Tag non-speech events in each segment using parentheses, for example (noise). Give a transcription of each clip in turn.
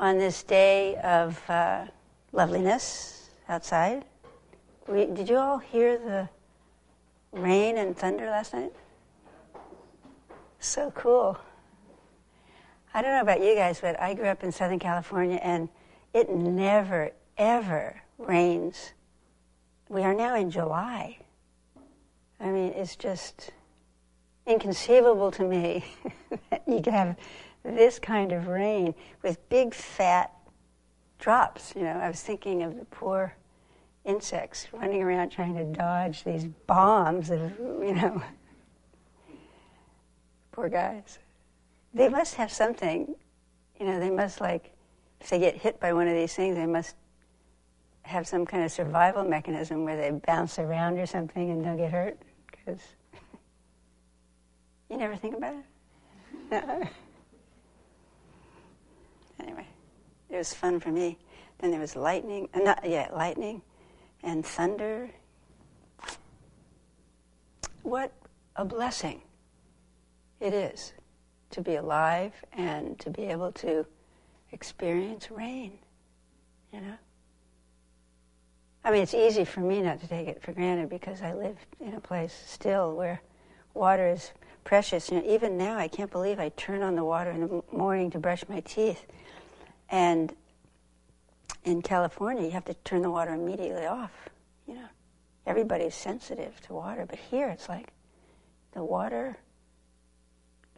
on this day of uh, loveliness outside. We, did you all hear the rain and thunder last night? So cool. I don't know about you guys, but I grew up in Southern California and it never, ever rains. We are now in July. I mean, it's just inconceivable to me (laughs) that you could have this kind of rain with big fat drops. You know, I was thinking of the poor insects running around trying to dodge these bombs of, you know, (laughs) poor guys. They must have something, you know, they must like, if they get hit by one of these things, they must have some kind of survival mechanism where they bounce around or something and don't get hurt. Because (laughs) you never think about it? (laughs) anyway, it was fun for me. Then there was lightning, uh, not yeah, lightning and thunder. What a blessing it is to be alive and to be able to experience rain, you know? I mean, it's easy for me not to take it for granted because I live in a place still where water is precious. You know, even now, I can't believe I turn on the water in the morning to brush my teeth. And in California, you have to turn the water immediately off. You know, everybody's sensitive to water, but here it's like the water,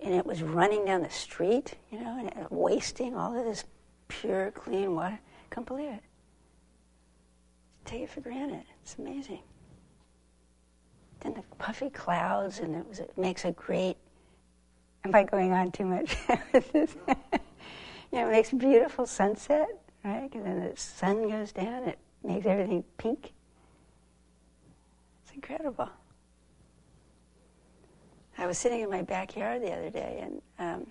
and it was running down the street, you know, and wasting all of this pure, clean water. Can't believe it. Take it for granted. It's amazing. Then the puffy clouds, and it, was, it makes a great. Am I going on too much? (laughs) you know, it makes a beautiful sunset, right? And then the sun goes down, it makes everything pink. It's incredible. I was sitting in my backyard the other day, and um,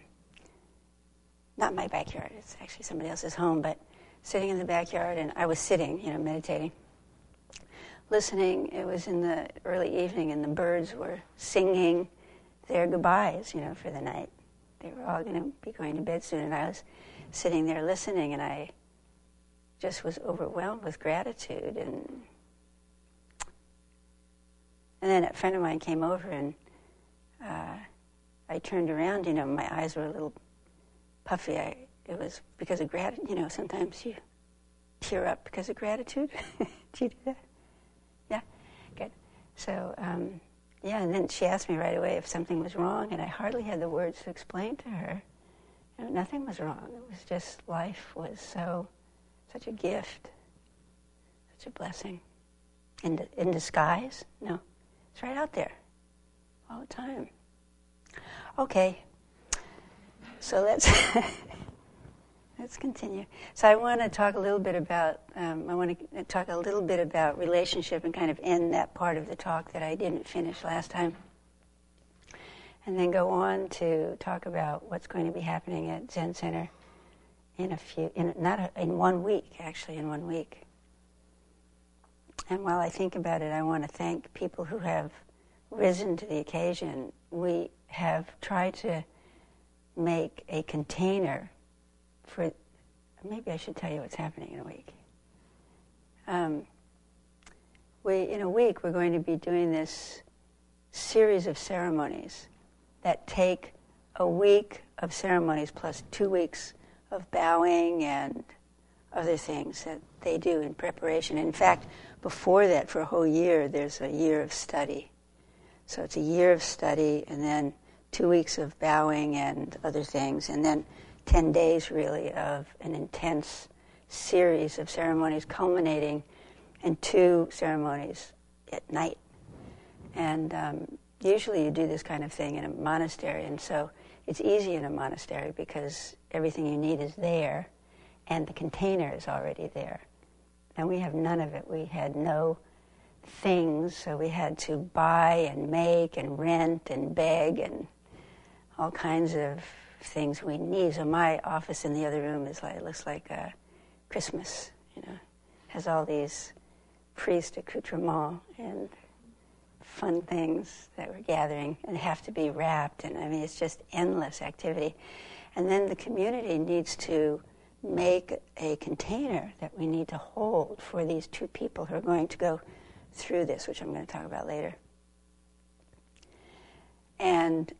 not my backyard, it's actually somebody else's home, but sitting in the backyard, and I was sitting, you know, meditating, listening. It was in the early evening, and the birds were singing their goodbyes, you know, for the night. They were all going to be going to bed soon, and I was sitting there listening, and I just was overwhelmed with gratitude. And and then a friend of mine came over, and uh, I turned around. You know, my eyes were a little puffy. I, it was because of gratitude. You know, sometimes you tear up because of gratitude. (laughs) do you do that? Yeah, good. So. Um, yeah, and then she asked me right away if something was wrong, and I hardly had the words to explain to her nothing was wrong. It was just life was so, such a gift, such a blessing. In, in disguise? No. It's right out there all the time. Okay. So let's (laughs) let's continue. So I want to talk a little bit about um, I want to talk a little bit about relationship and kind of end that part of the talk that I didn't finish last time and then go on to talk about what's going to be happening at Zen Center in a few, in not a, in one week, actually, in one week. And while I think about it, I want to thank people who have risen to the occasion. We have tried to make a container for. Maybe I should tell you what's happening in a week. Um, we, in a week, we're going to be doing this series of ceremonies that take a week of ceremonies plus two weeks of bowing and other things that they do in preparation. In fact, before that, for a whole year, there's a year of study. So it's a year of study, and then two weeks of bowing and other things, and then 10 days really of an intense series of ceremonies culminating in two ceremonies at night. And um, usually you do this kind of thing in a monastery, and so it's easy in a monastery because everything you need is there, and the container is already there. And we have none of it. We had no things, so we had to buy and make and rent and beg and all kinds of things we need. So my office in the other room is like looks like a Christmas, you know, has all these priest accoutrements and fun things that we're gathering and have to be wrapped. And I mean, it's just endless activity. And then the community needs to make a container that we need to hold for these two people who are going to go through this, which I'm going to talk about later. And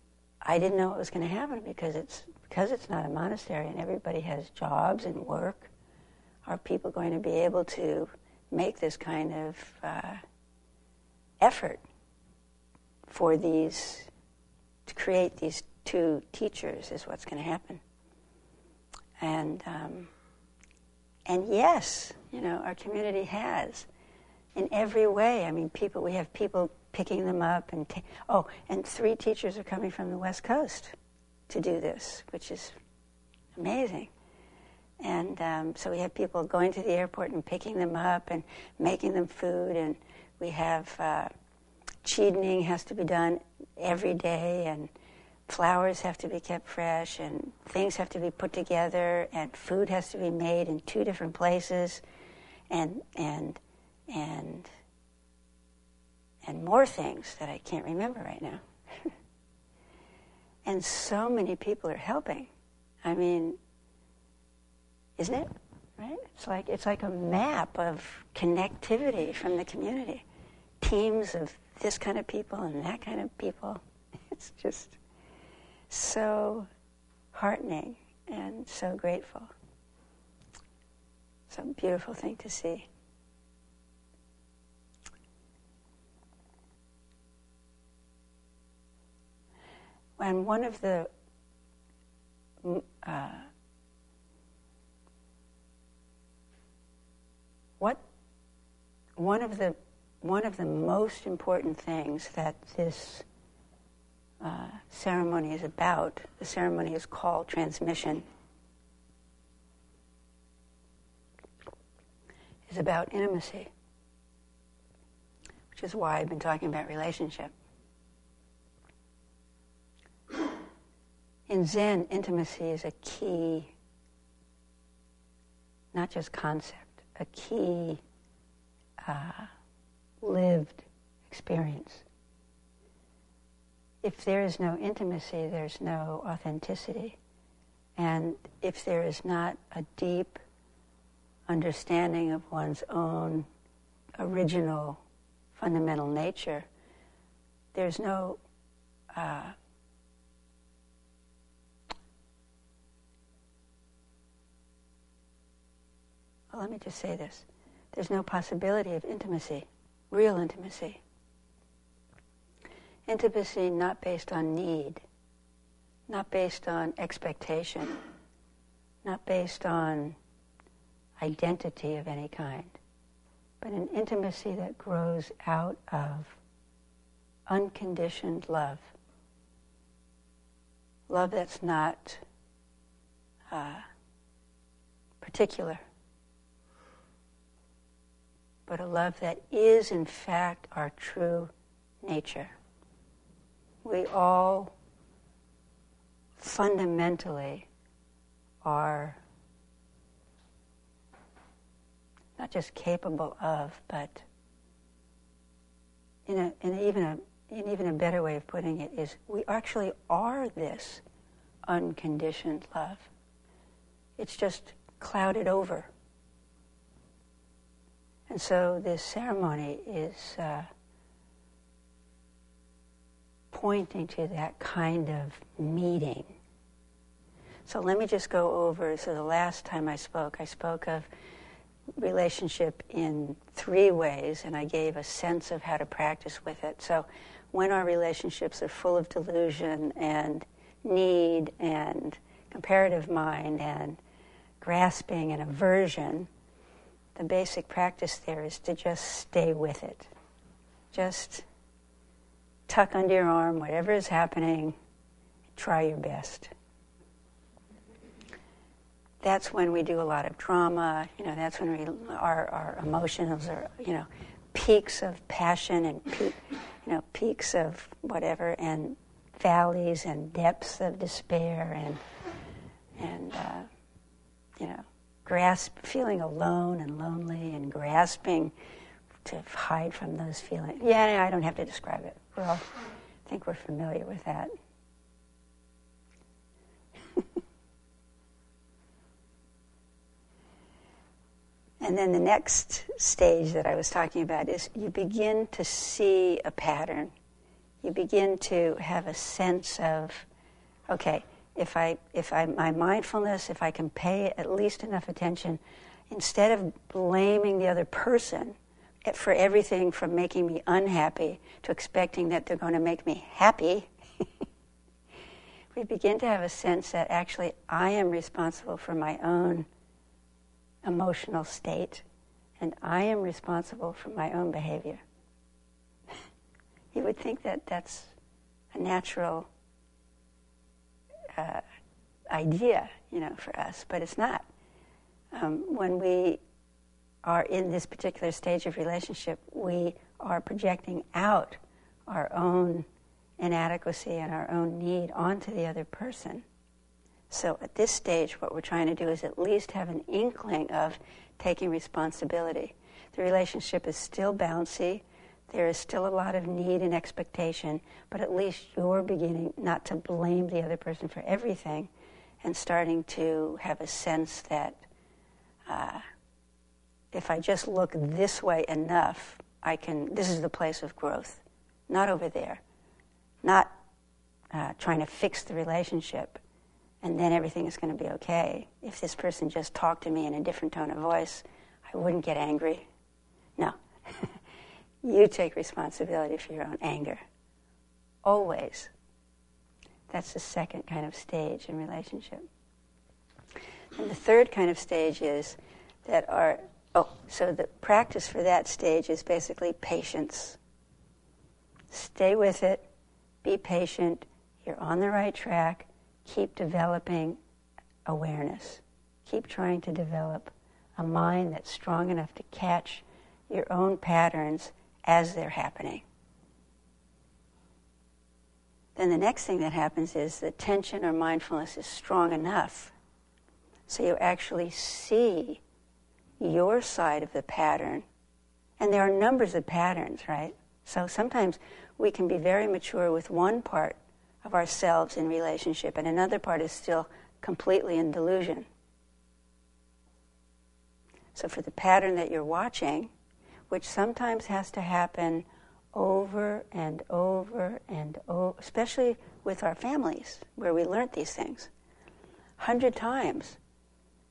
I didn't know what was going to happen because it's because it's not a monastery and everybody has jobs and work. Are people going to be able to make this kind of uh, effort for these to create these two teachers? Is what's going to happen. And um, and yes, you know, our community has in every way. I mean, people. We have people picking them up and ta- oh, and three teachers are coming from the West Coast to do this, which is amazing. And um, so we have people going to the airport and picking them up and making them food, and we have uh, cheating has to be done every day, and flowers have to be kept fresh and things have to be put together and food has to be made in two different places and and and and more things that I can't remember right now. (laughs) and so many people are helping. I mean, isn't it? Right? It's like it's like a map of connectivity from the community. Teams of this kind of people and that kind of people. (laughs) It's just so heartening and so grateful. It's a beautiful thing to see. And one of the uh, what one of the one of the most important things that this uh, ceremony is about. The ceremony is called transmission. Is about intimacy, which is why I've been talking about relationship. In Zen, intimacy is a key, not just concept, a key uh, lived experience if there is no intimacy, there's no authenticity. And if there is not a deep understanding of one's own original fundamental nature, there's no uh, well, let me just say this. There's no possibility of intimacy, real intimacy. Intimacy not based on need, not based on expectation, not based on identity of any kind, but an intimacy that grows out of unconditioned love. Love that's not uh, particular, but a love that is, in fact, our true nature we all fundamentally are not just capable of, but in, a, in even a in even a better way of putting it is we actually are this unconditioned love. It's just clouded over. And so this ceremony is uh, pointing to that kind of meeting. So let me just go over. So the last time I spoke, I spoke of relationship in three ways, and I gave a sense of how to practice with it. So when our relationships are full of delusion and need and comparative mind and grasping and aversion, the basic practice there is to just stay with it. Just tuck under your arm whatever is happening, try your best. That's when we do a lot of drama, you know, that's when we, our, our emotions are, you know, peaks of passion and, peak, you know, peaks of whatever, and valleys and depths of despair and, and uh, you know, grasp, feeling alone and lonely and grasping to hide from those feelings. Yeah, I don't have to describe it. All, I think we're familiar with that. (laughs) And then the next stage that I was talking about is you begin to see a pattern. You begin to have a sense of, okay, if I, if I, my mindfulness, if I can pay at least enough attention, instead of blaming the other person for everything from making me unhappy to expecting that they're going to make me happy, (laughs) we begin to have a sense that actually I am responsible for my own emotional state, and I am responsible for my own behavior. (laughs) you would think that that's a natural uh, idea, you know, for us, but it's not. Um, when we are in this particular stage of relationship, we are projecting out our own inadequacy and our own need onto the other person. So at this stage, what we're trying to do is at least have an inkling of taking responsibility. The relationship is still bouncy. There is still a lot of need and expectation, but at least you're beginning not to blame the other person for everything and starting to have a sense that uh, if I just look this way enough, I can, this is the place of growth, not over there. Not uh, trying to fix the relationship, and then everything is going to be okay. If this person just talked to me in a different tone of voice, I wouldn't get angry. No. (laughs) you take responsibility for your own anger. Always. That's the second kind of stage in relationship. And the third kind of stage is that our, oh, so the practice for that stage is basically patience. Stay with it, be patient, you're on the right track, keep developing awareness. Keep trying to develop a mind that's strong enough to catch your own patterns as they're happening. Then the next thing that happens is the tension or mindfulness is strong enough so you actually see your side of the pattern. And there are numbers of patterns, right? So sometimes we can be very mature with one part of ourselves in relationship, and another part is still completely in delusion. So, for the pattern that you're watching, which sometimes has to happen over and over and over, especially with our families where we learned these things, hundred times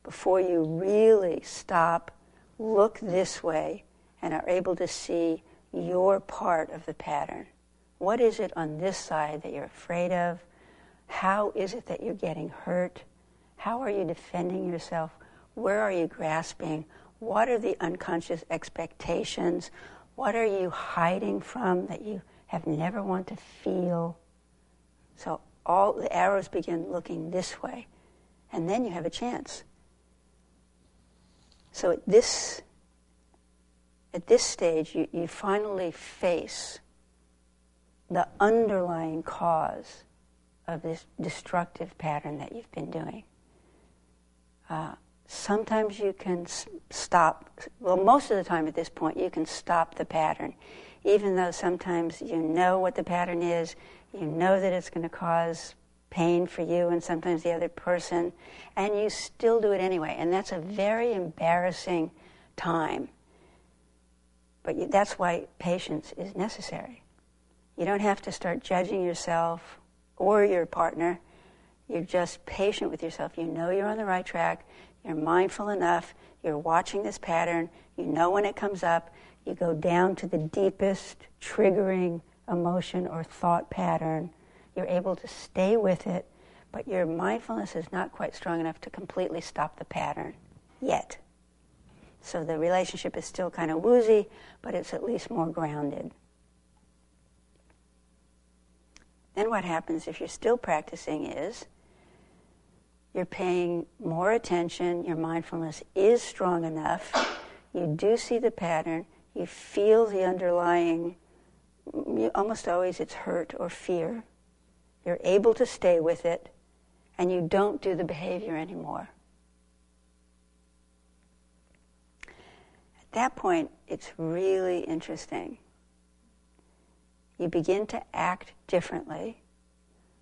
before you really stop, look this way, and are able to see your part of the pattern. What is it on this side that you're afraid of? How is it that you're getting hurt? How are you defending yourself? Where are you grasping? What are the unconscious expectations? What are you hiding from that you have never want to feel? So all the arrows begin looking this way, and then you have a chance. So at this at this stage, you, you finally face the underlying cause of this destructive pattern that you've been doing. Uh, sometimes you can stop, well, most of the time at this point, you can stop the pattern, even though sometimes you know what the pattern is, you know that it's going to cause pain for you and sometimes the other person, and you still do it anyway. And that's a very embarrassing time. But that's why patience is necessary. You don't have to start judging yourself or your partner. You're just patient with yourself. You know you're on the right track. You're mindful enough. You're watching this pattern. You know when it comes up. You go down to the deepest triggering emotion or thought pattern. You're able to stay with it, but your mindfulness is not quite strong enough to completely stop the pattern yet. So the relationship is still kind of woozy, but it's at least more grounded. Then what happens if you're still practicing is you're paying more attention, your mindfulness is strong enough, you do see the pattern, you feel the underlying, almost always it's hurt or fear. You're able to stay with it, and you don't do the behavior anymore. At that point, it's really interesting you begin to act differently.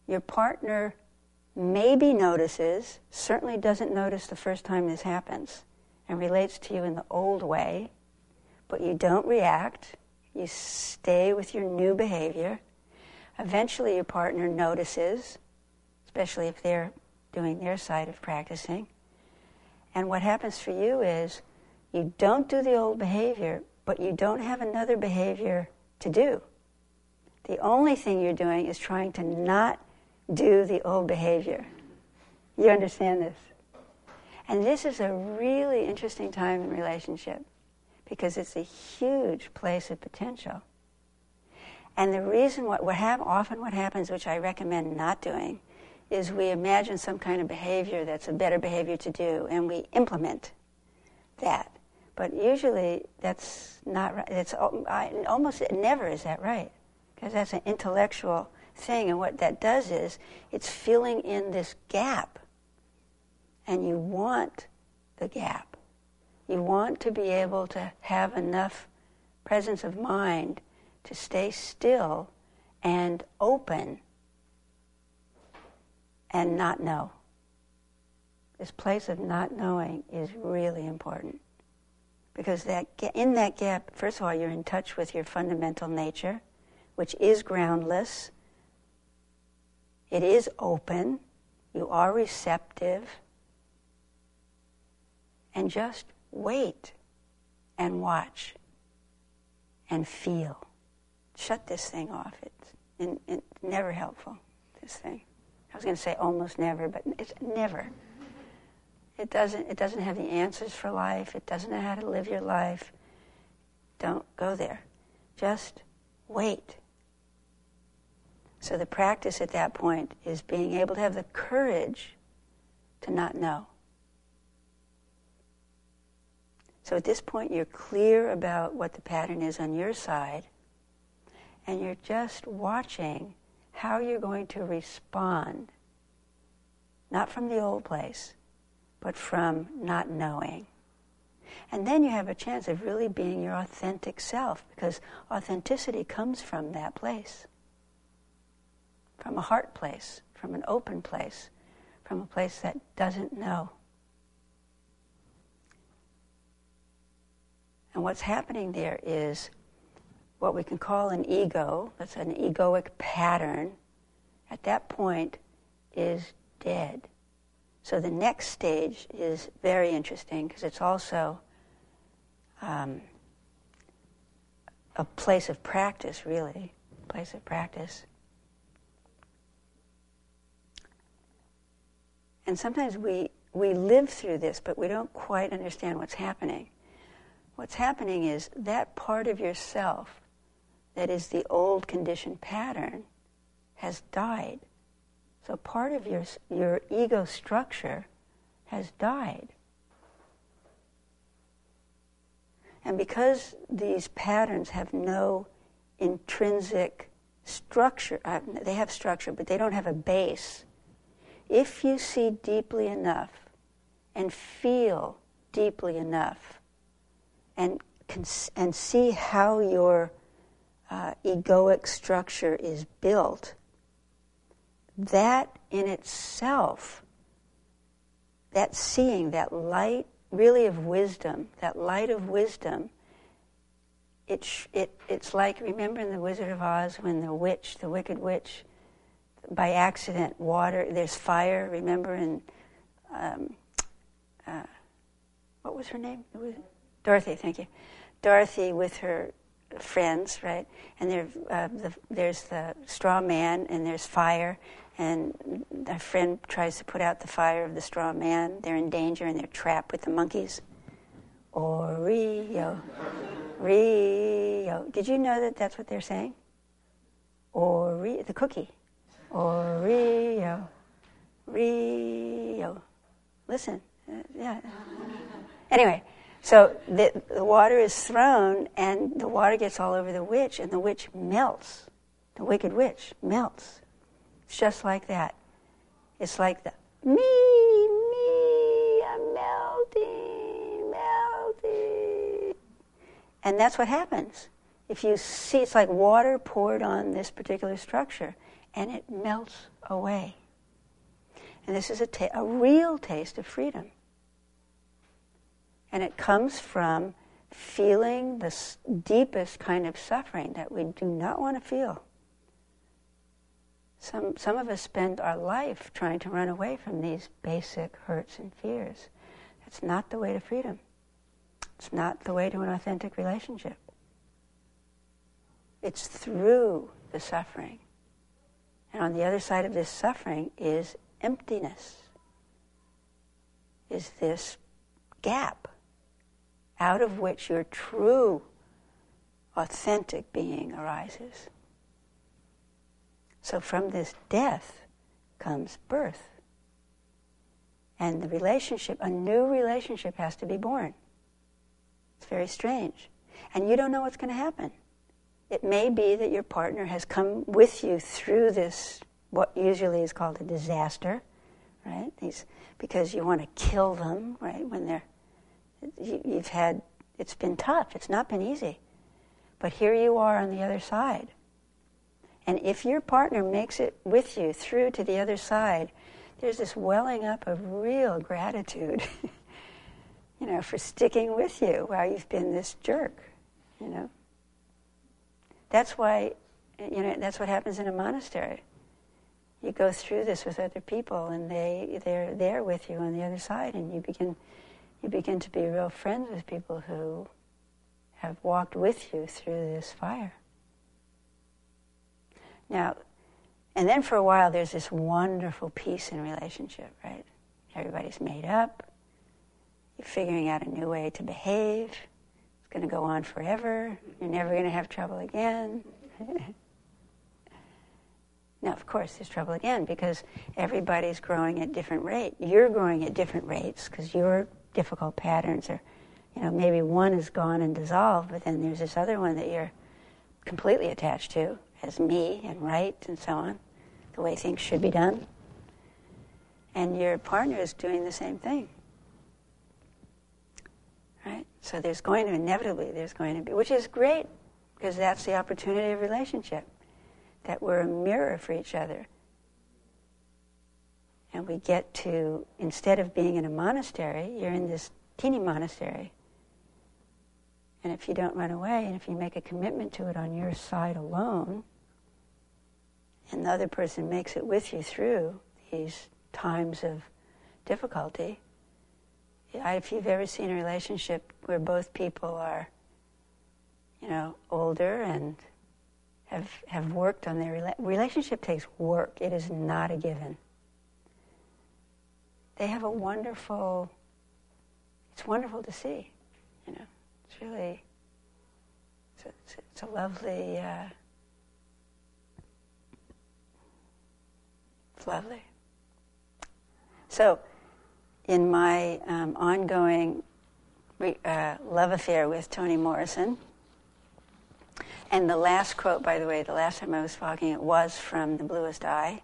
Your partner maybe notices, certainly doesn't notice the first time this happens. and relates to you in the old way, but you don't react. You stay with your new behavior. Eventually, your partner notices, especially if they're doing their side of practicing. And what happens for you is you don't do the old behavior, but you don't have another behavior to do. The only thing you're doing is trying to not do the old behavior. You understand this? And this is a really interesting time in relationship because it's a huge place of potential. And the reason what, what have, often what happens, which I recommend not doing, is we imagine some kind of behavior that's a better behavior to do, and we implement that. But usually that's not right. It's almost never is that right, because that's an intellectual thing, and what that does is it's filling in this gap and you want the gap. You want to be able to have enough presence of mind to stay still and open and not know. This place of not knowing is really important because that in that gap, first of all, you're in touch with your fundamental nature, which is groundless. It is open. You are receptive and just wait and watch and feel. Shut this thing off. It's, it's never helpful, this thing. I was going to say almost never, but it's never. It doesn't, it doesn't have the answers for life. It doesn't know how to live your life. Don't go there. Just wait. So the practice at that point is being able to have the courage to not know. So at this point, you're clear about what the pattern is on your side, and you're just watching how you're going to respond, not from the old place, but from not knowing. And then you have a chance of really being your authentic self, because authenticity comes from that place, from a heart place, from an open place, from a place that doesn't know. And what's happening there is what we can call an ego, that's an egoic pattern, at that point is dead. So the next stage is very interesting because it's also um, a place of practice, really, place of practice. And sometimes we, we live through this, but we don't quite understand what's happening. What's happening is that part of yourself that is the old conditioned pattern has died. So part of your, your ego structure has died. And because these patterns have no intrinsic structure, uh, they have structure, but they don't have a base. If you see deeply enough and feel deeply enough, and, and see how your uh, egoic structure is built, that in itself, that seeing, that light really of wisdom, that light of wisdom, it, it, it's like, remember in The Wizard of Oz when the witch, the wicked witch, by accident, water, there's fire, remember? And um, uh, what was her name? It was, Dorothy, thank you. Dorothy with her friends, right? And uh, the, there's the straw man, and there's fire, and a friend tries to put out the fire of the straw man. They're in danger, and they're trapped with the monkeys. Oreo, Rio. Did you know that that's what they're saying? Oreo, the cookie. Oreo, Rio. Listen, uh, yeah. Anyway. So the, the water is thrown, and the water gets all over the witch, and the witch melts. The wicked witch melts. It's just like that. It's like the me, me, I'm melting, melting. And that's what happens. If you see, it's like water poured on this particular structure, and it melts away. And this is a, ta- a real taste of freedom And it comes from feeling the deepest kind of suffering that we do not want to feel. Some, some of us spend our life trying to run away from these basic hurts and fears. That's not the way to freedom. It's not the way to an authentic relationship. It's through the suffering. And on the other side of this suffering is emptiness, is this gap out of which your true, authentic being arises. So from this death comes birth. And the relationship, a new relationship has to be born. It's very strange. And you don't know what's going to happen. It may be that your partner has come with you through this, what usually is called a disaster, right? Because you want to kill them, right? When they're, you, you've had, it's been tough. It's not been easy. But here you are on the other side. And if your partner makes it with you through to the other side, there's this welling up of real gratitude, (laughs) you know, for sticking with you while you've been this jerk, you know. That's why, you know, that's what happens in a monastery. You go through this with other people, and they they're there with you on the other side, and you begin you begin to be real friends with people who have walked with you through this fire. Now, and then for a while, there's this wonderful peace in relationship, right? Everybody's made up. You're figuring out a new way to behave going to go on forever. You're never going to have trouble again. (laughs) now, of course, there's trouble again because everybody's growing at different rate. You're growing at different rates because your difficult patterns are, you know, maybe one is gone and dissolved, but then there's this other one that you're completely attached to as me and right and so on, the way things should be done. And your partner is doing the same thing. So there's going to inevitably there's going to be, which is great because that's the opportunity of relationship, that we're a mirror for each other. And we get to, instead of being in a monastery, you're in this teeny monastery. And if you don't run away, and if you make a commitment to it on your side alone, and the other person makes it with you through these times of difficulty, if you've ever seen a relationship where both people are, you know, older and have have worked on their rela- relationship takes work. It is not a given. They have a wonderful. It's wonderful to see, you know. It's really. It's a, it's a lovely. Uh, it's lovely. So in my um, ongoing uh, love affair with Toni Morrison. And the last quote, by the way, the last time I was talking, it was from The Bluest Eye.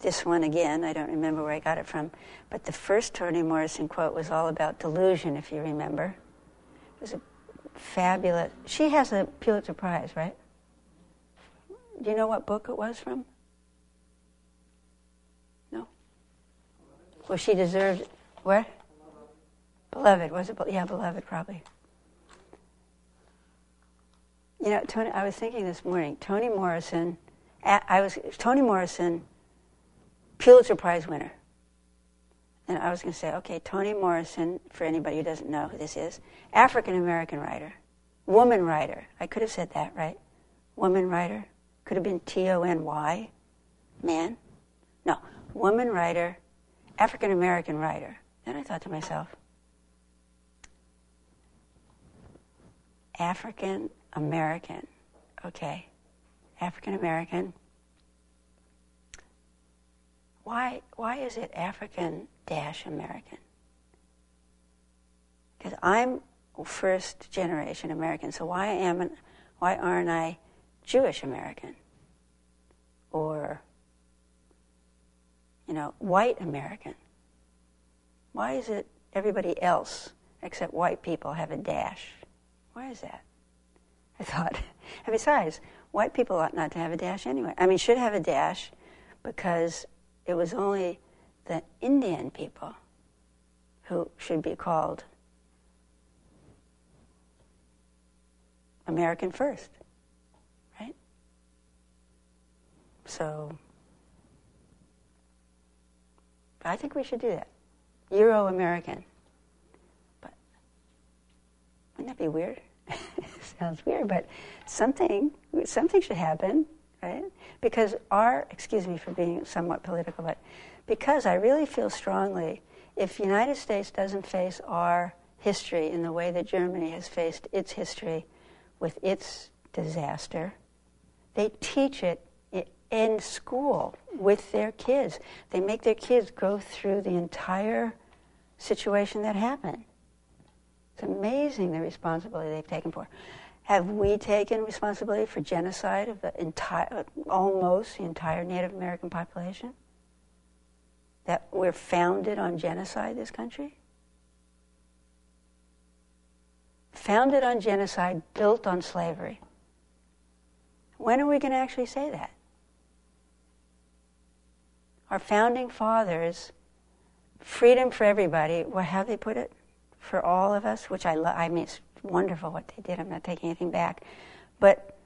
This one again, I don't remember where I got it from, but the first Toni Morrison quote was all about delusion, if you remember. It was a fabulous. She has a Pulitzer Prize, right? Do you know what book it was from? No. Well, she deserved where? Beloved. Was it? Yeah, beloved, probably. You know, Tony. I was thinking this morning, Toni Morrison, I was, Toni Morrison, Pulitzer Prize winner. And I was going to say, okay, Toni Morrison, for anybody who doesn't know who this is, African American writer, woman writer. I could have said that, right? Woman writer. Could have been T O N Y, man. No, woman writer, African American writer. Then I thought to myself, African American, okay, African American. Why, why is it African dash American? Because I'm first generation American, so why am why aren't I Jewish American? Or, you know, white American? Why is it everybody else except white people have a dash? Why is that? I thought. (laughs) And besides, white people ought not to have a dash anyway. I mean, should have a dash because it was only the Indian people who should be called American first, right? So I think we should do that. Euro American. But wouldn't that be weird? (laughs) Sounds weird, but something something should happen, right? Because our excuse me for being somewhat political, but because I really feel strongly if the United States doesn't face our history in the way that Germany has faced its history with its disaster, they teach it in school with their kids. They make their kids go through the entire situation that happened. It's amazing the responsibility they've taken for. Have we taken responsibility for genocide of the entire, almost the entire Native American population? That we're founded on genocide, this country? Founded on genocide, built on slavery. When are we going to actually say that? Our founding fathers, freedom for everybody, well, how they put it? For all of us, which I love. I mean, it's wonderful what they did. I'm not taking anything back. But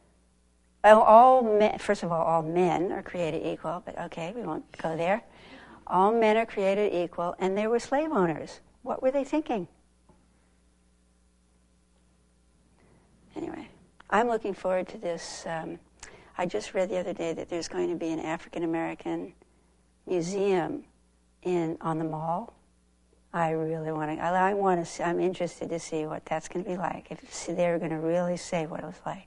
all men, first of all, all men are created equal, but okay, we won't go there. All men are created equal, and they were slave owners. What were they thinking? Anyway, I'm looking forward to this. Um, I just read the other day that there's going to be an African American museum in on the mall. I really want to. I, want to. See, I'm interested to see what that's going to be like. If they're going to really say what it was like,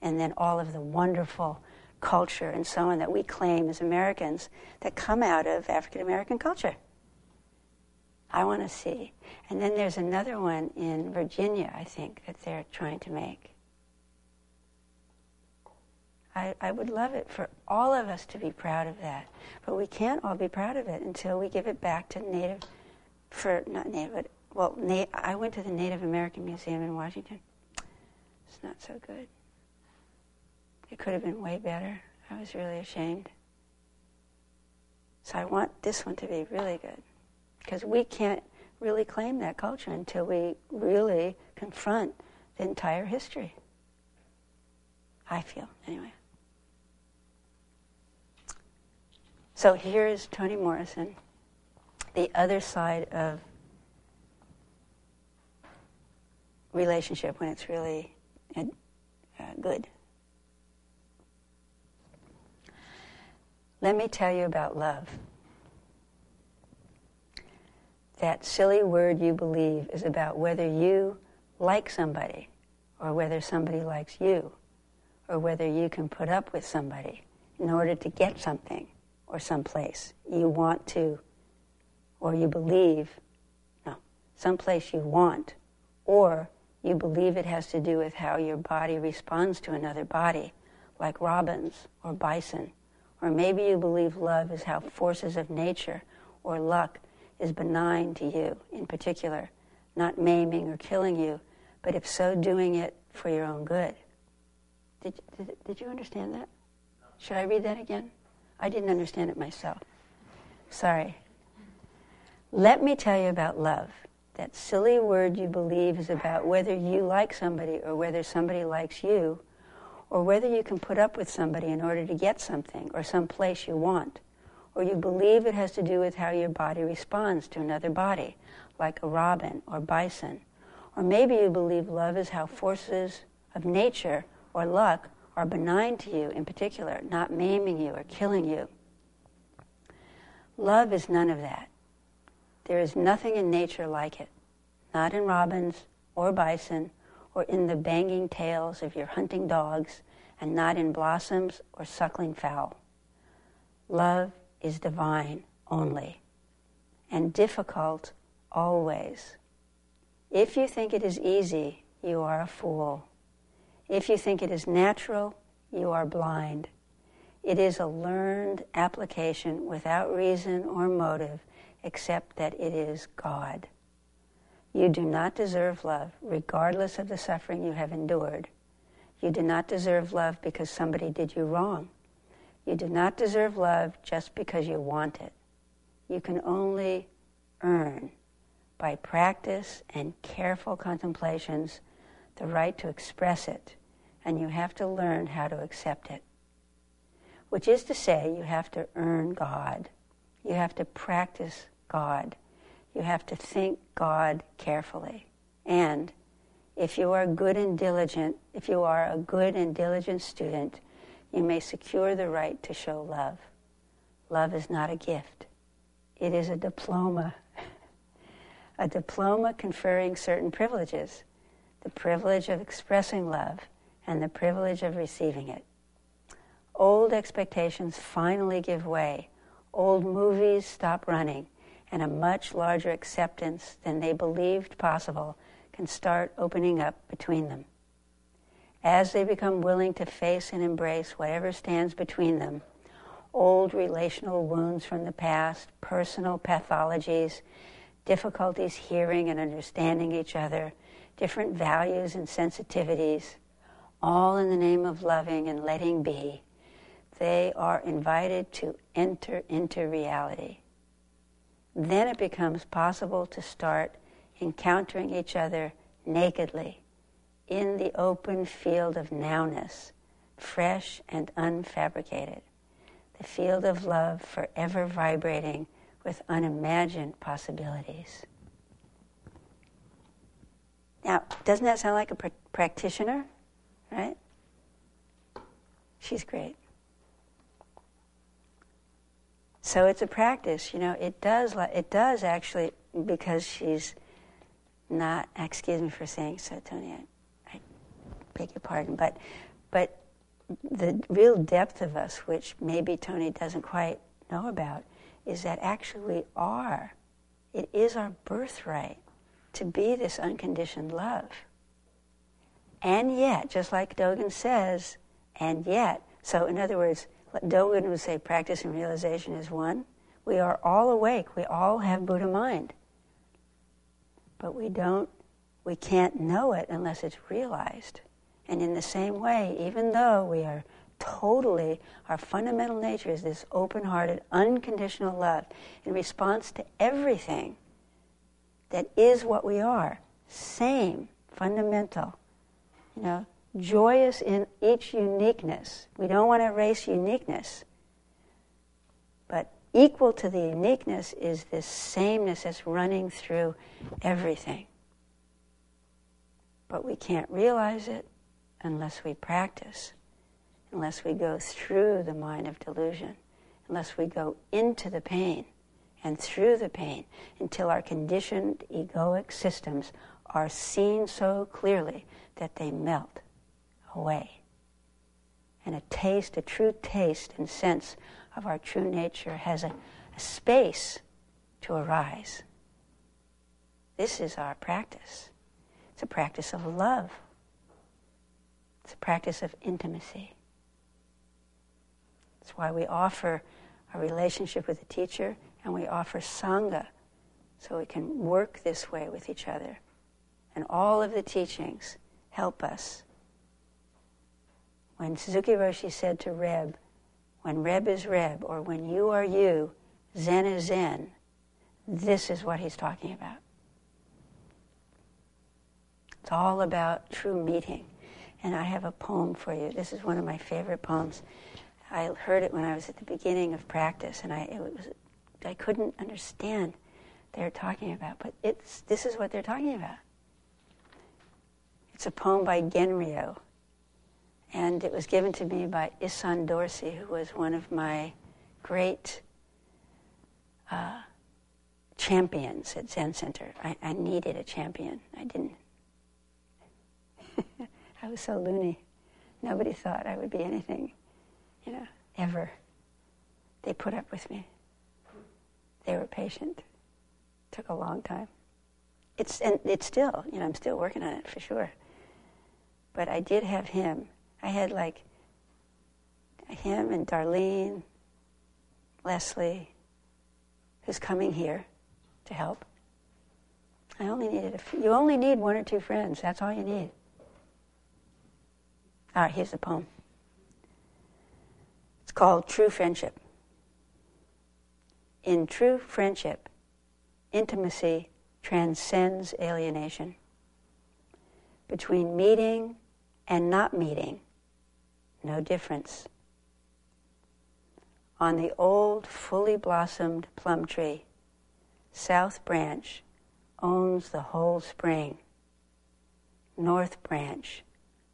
and then all of the wonderful culture and so on that we claim as Americans that come out of African American culture. I want to see. And then there's another one in Virginia, I think, that they're trying to make. I, I would love it for all of us to be proud of that. But we can't all be proud of it until we give it back to Native, for not Native, but, well, Na- I went to the Native American Museum in Washington. It's not so good. It could have been way better. I was really ashamed. So I want this one to be really good. Because we can't really claim that culture until we really confront the entire history. I feel, anyway. So here is Toni Morrison, the other side of relationship when it's really uh, good. Let me tell you about love. That silly word you believe is about whether you like somebody or whether somebody likes you or whether you can put up with somebody in order to get something or someplace you want to, or you believe, no, someplace you want, or you believe it has to do with how your body responds to another body, like robins or bison. Or maybe you believe love is how forces of nature or luck is benign to you in particular, not maiming or killing you, but if so, doing it for your own good. Did, did, did you understand that? Should I read that again? I didn't understand it myself. Sorry. Let me tell you about love. That silly word you believe is about whether you like somebody or whether somebody likes you, or whether you can put up with somebody in order to get something or some place you want, or you believe it has to do with how your body responds to another body, like a robin or bison, or maybe you believe love is how forces of nature or luck are benign to you in particular, not maiming you or killing you. Love is none of that. There is nothing in nature like it, not in robins or bison or in the banging tails of your hunting dogs, and not in blossoms or suckling fowl. Love is divine only, and difficult always. If you think it is easy, you are a fool. If you think it is natural, you are blind. It is a learned application without reason or motive except that it is God. You do not deserve love, regardless of the suffering you have endured. You do not deserve love because somebody did you wrong. You do not deserve love just because you want it. You can only earn by practice and careful contemplations the right to express it, and you have to learn how to accept it. Which is to say, you have to earn God. You have to practice God. You have to think God carefully. And if you are good and diligent, if you are a good and diligent student, you may secure the right to show love. Love is not a gift. It is a diploma. (laughs) a diploma conferring certain privileges. The privilege of expressing love and the privilege of receiving it. Old expectations finally give way. Old movies stop running and a much larger acceptance than they believed possible can start opening up between them. As they become willing to face and embrace whatever stands between them, old relational wounds from the past, personal pathologies, difficulties hearing and understanding each other, different values and sensitivities, all in the name of loving and letting be, they are invited to enter into reality then it becomes possible to start encountering each other nakedly in the open field of nowness, fresh and unfabricated, the field of love forever vibrating with unimagined possibilities. Now, doesn't that sound like a pr- practitioner? Right? She's great. So it's a practice, you know. It does. It does actually because she's not. Excuse me for saying so, Tony. I, I beg your pardon, but but the real depth of us, which maybe Tony doesn't quite know about, is that actually we are. It is our birthright to be this unconditioned love. And yet, just like Dogen says, and yet, so in other words, Dogen would say practice and realization is one. We are all awake. We all have Buddha mind. But we don't, we can't know it unless it's realized. And in the same way, even though we are totally, our fundamental nature is this open hearted, unconditional love in response to everything that is what we are, same, fundamental. You know, joyous in each uniqueness. We don't want to erase uniqueness. But equal to the uniqueness is this sameness that's running through everything. But we can't realize it unless we practice, unless we go through the mind of delusion, unless we go into the pain and through the pain until our conditioned egoic systems are seen so clearly that they melt away. And a taste, a true taste and sense of our true nature has a, a space to arise. This is our practice. It's a practice of love. It's a practice of intimacy. That's why we offer a relationship with a teacher and we offer Sangha so we can work this way with each other. And all of the teachings help us when Suzuki Roshi said to Reb, when Reb is Reb, or when you are you, Zen is Zen, this is what he's talking about. It's all about true meeting. And I have a poem for you. This is one of my favorite poems. I heard it when I was at the beginning of practice, and I, was, I couldn't understand they're talking about, but it's, this is what they're talking about. It's a poem by Genryo, and it was given to me by Issan Dorsey, who was one of my great uh, champions at Zen Center. I, I needed a champion. I didn't. (laughs) I was so loony. Nobody thought I would be anything, you know, ever. They put up with me. They were patient. Took a long time. It's and it's still, you know, I'm still working on it for sure. But I did have him I had like him and Darlene, Leslie, who's coming here to help. I only needed a few. You only need one or two friends. That's all you need. All right, here's the poem. It's called True Friendship. In true friendship, intimacy transcends alienation. Between meeting and not meeting, no difference. On the old, fully blossomed plum tree, South Branch owns the whole spring. North Branch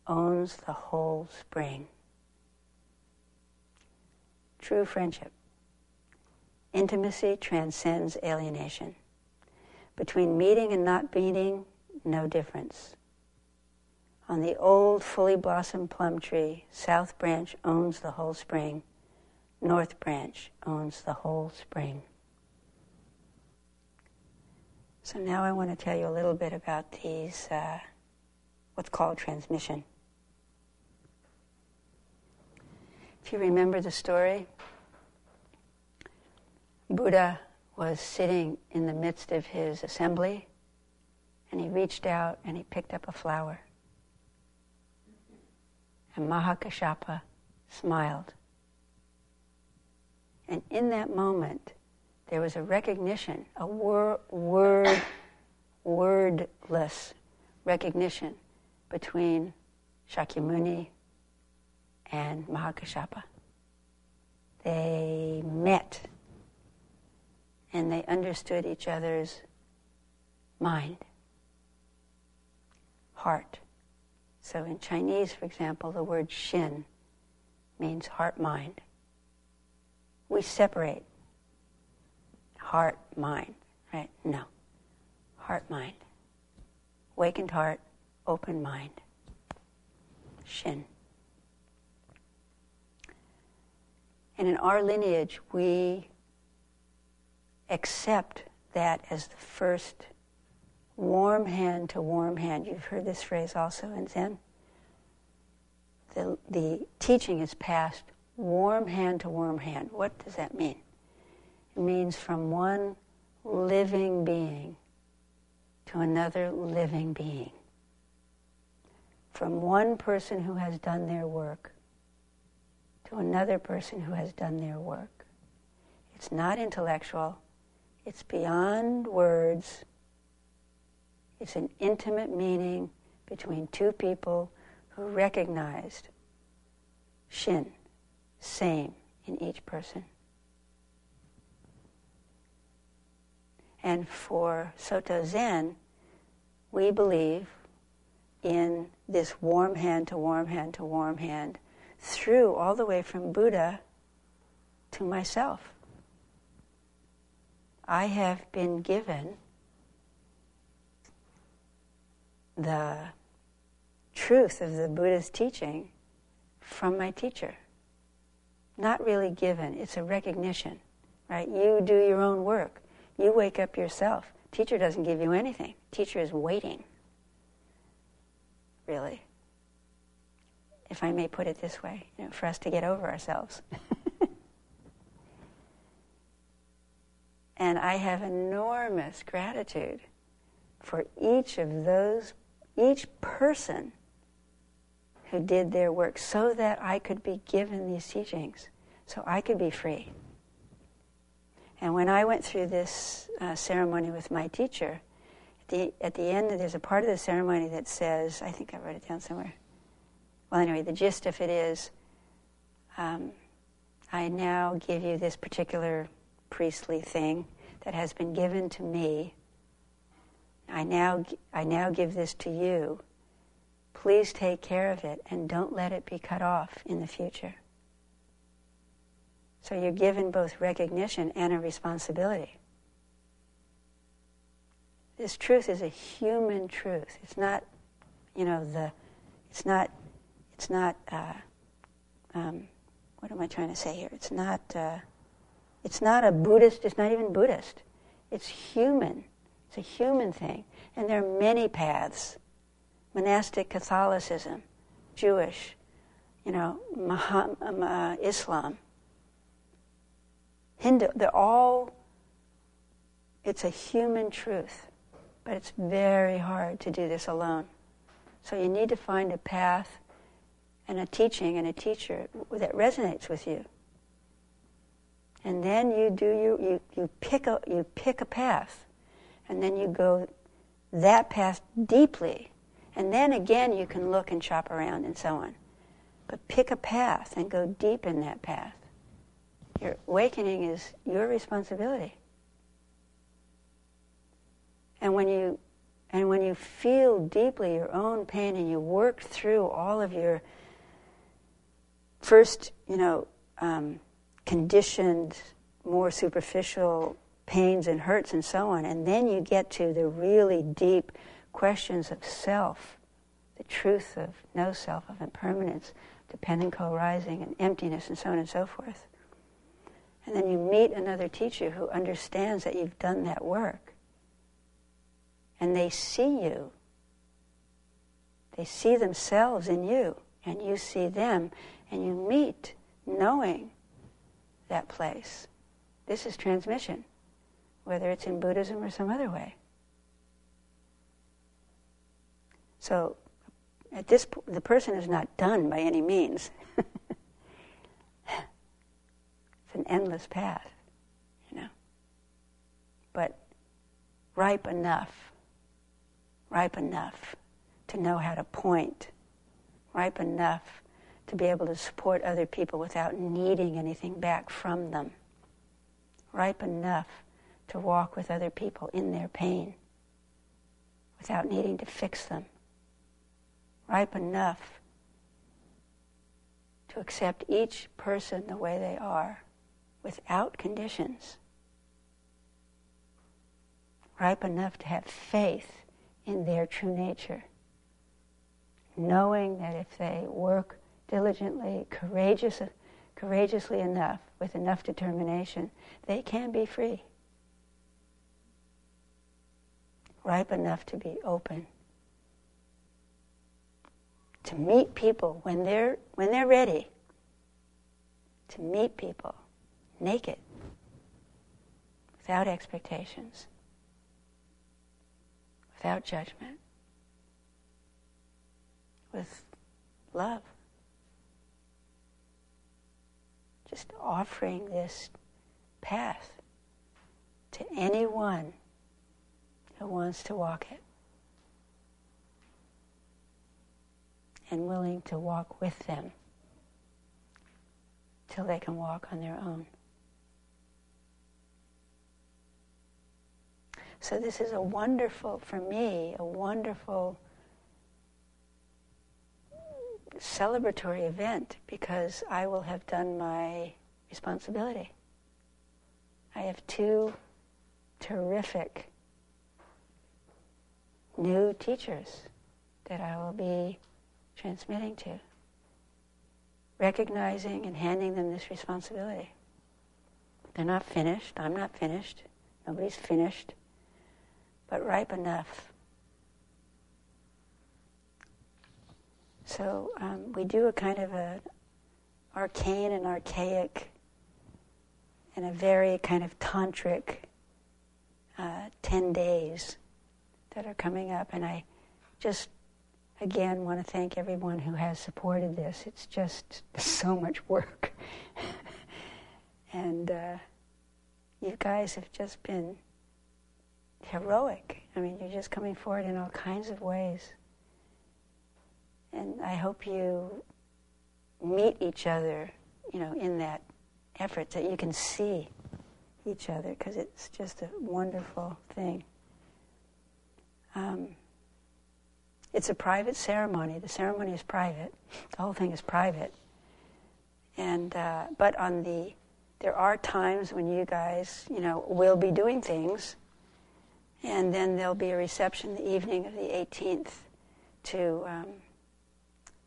owns the whole spring. True friendship. Intimacy transcends alienation. Between meeting and not meeting, no difference. On the old, fully blossomed plum tree, South Branch owns the whole spring. North Branch owns the whole spring. So now I want to tell you a little bit about these, uh, what's called transmission. If you remember the story, Buddha was sitting in the midst of his assembly and he reached out and he picked up a flower. And Mahakashapa smiled. And in that moment, there was a recognition, a wor- word, wordless recognition between Shakyamuni and Mahakashapa. They met and they understood each other's mind, heart. So in Chinese, for example, the word shin means heart mind. We separate heart mind, right? No. Heart mind. Wakened heart, open mind. Shin. And in our lineage, we accept that as the first warm hand to warm hand. You've heard this phrase also in Zen. The, the teaching is passed warm hand to warm hand. What does that mean? It means from one living being to another living being. From one person who has done their work to another person who has done their work. It's not intellectual, it's beyond words. It's an intimate meaning between two people who recognized shin, same in each person. And for Soto Zen, we believe in this warm hand to warm hand to warm hand through all the way from Buddha to myself. I have been given the truth of the Buddha's teaching from my teacher. Not really given, it's a recognition, right? You do your own work. You wake up yourself. Teacher doesn't give you anything. Teacher is waiting. Really. If I may put it this way, you know, for us to get over ourselves. (laughs) And I have enormous gratitude for each of those, each person who did their work so that I could be given these teachings, so I could be free. And when I went through this uh, ceremony with my teacher, at the, at the end, there's a part of the ceremony that says, I think I wrote it down somewhere. Well, anyway, the gist of it is um, I now give you this particular priestly thing that has been given to me. I now, I now give this to you. Please take care of it and don't let it be cut off in the future. So you're given both recognition and a responsibility. This truth is a human truth. It's not, you know, the, it's not, it's not, uh, um, what am I trying to say here? It's not, uh, it's not a Buddhist, it's not even Buddhist. It's human. It's a human thing. And there are many paths monastic Catholicism, Jewish, you know, Muhammad, um, uh, Islam, Hindu. They're all, it's a human truth. But it's very hard to do this alone. So you need to find a path and a teaching and a teacher that resonates with you and then you do you, you, you pick a you pick a path and then you go that path deeply And then again, you can look and shop around and so on. But pick a path and go deep in that path. Your awakening is your responsibility. And when you and when you feel deeply your own pain and you work through all of your first, you know, um, conditioned, more superficial pains and hurts and so on, and then you get to the really deep questions of self, the truth of no self, of impermanence, dependent co-arising, and emptiness, and so on and so forth. And then you meet another teacher who understands that you've done that work. And they see you. They see themselves in you, and you see them, and you meet knowing that place. This is transmission, whether it's in Buddhism or some other way. So, at this, point, the person is not done by any means. (laughs) It's an endless path, you know. But ripe enough, ripe enough to know how to point, ripe enough to be able to support other people without needing anything back from them, ripe enough to walk with other people in their pain without needing to fix them, ripe enough to accept each person the way they are without conditions. Ripe enough to have faith in their true nature, knowing that if they work diligently, courageous, courageously enough, with enough determination, they can be free. Ripe enough to be open. To meet people when they're, when they're ready. To meet people naked, without expectations, without judgment, with love. Just offering this path to anyone who wants to walk it. And willing to walk with them till they can walk on their own. So this is a wonderful, for me, a wonderful celebratory event because I will have done my responsibility. I have two terrific new teachers that I will be transmitting to, recognizing and handing them this responsibility. They're not finished. I'm not finished. Nobody's finished but ripe enough. So um, we do a kind of an arcane and archaic and a very kind of tantric uh, 10 days that are coming up. And I just, again, want to thank everyone who has supported this. It's just so much work. (laughs) and uh, you guys have just been heroic. I mean, you're just coming forward in all kinds of ways. And I hope you meet each other, you know, in that effort that you can see each other because it's just a wonderful thing. Um, it's a private ceremony. The ceremony is private. The whole thing is private. And uh, but on the there are times when you guys, you know, will be doing things and then there'll be a reception the evening of the 18th to um,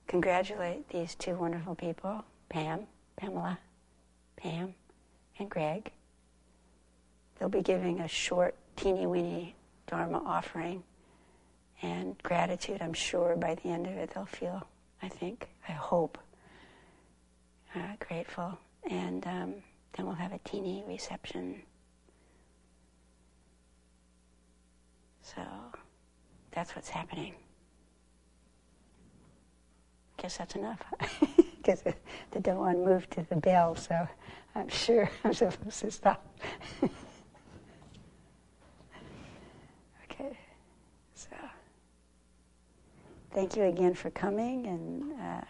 congratulate these two wonderful people, Pam, Pamela, Pam, and Greg. They'll be giving a short, teeny weeny Dharma offering and gratitude. I'm sure by the end of it they'll feel, I think, I hope, uh, grateful. And um, then we'll have a teeny reception So that's what's happening. I Guess that's enough. Doan moved to move to the bell, so I'm sure I'm supposed to stop. (laughs) okay, so thank you again for coming and. Uh,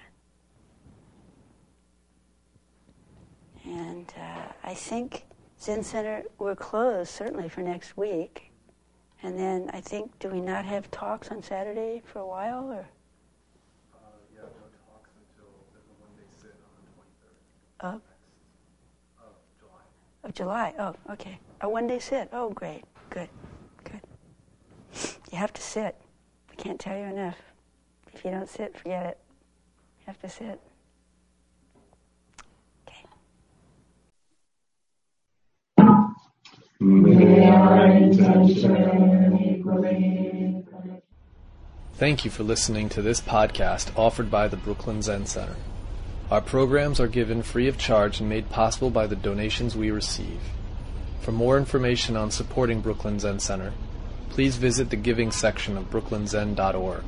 and uh, I think Zen Center, we're closed certainly for next week. And then I think, do we not have talks on Saturday for a while? or? Uh, yeah, no talks until a one day sit on the 23rd Of, of July. of July. Oh, okay. A one day sit. Oh, great. Good. Good. You have to sit. I can't tell you enough. If you don't sit, forget it. You have to sit. Thank you for listening to this podcast offered by the Brooklyn Zen Center. Our programs are given free of charge and made possible by the donations we receive. For more information on supporting Brooklyn Zen Center, please visit the giving section of brooklynzen.org.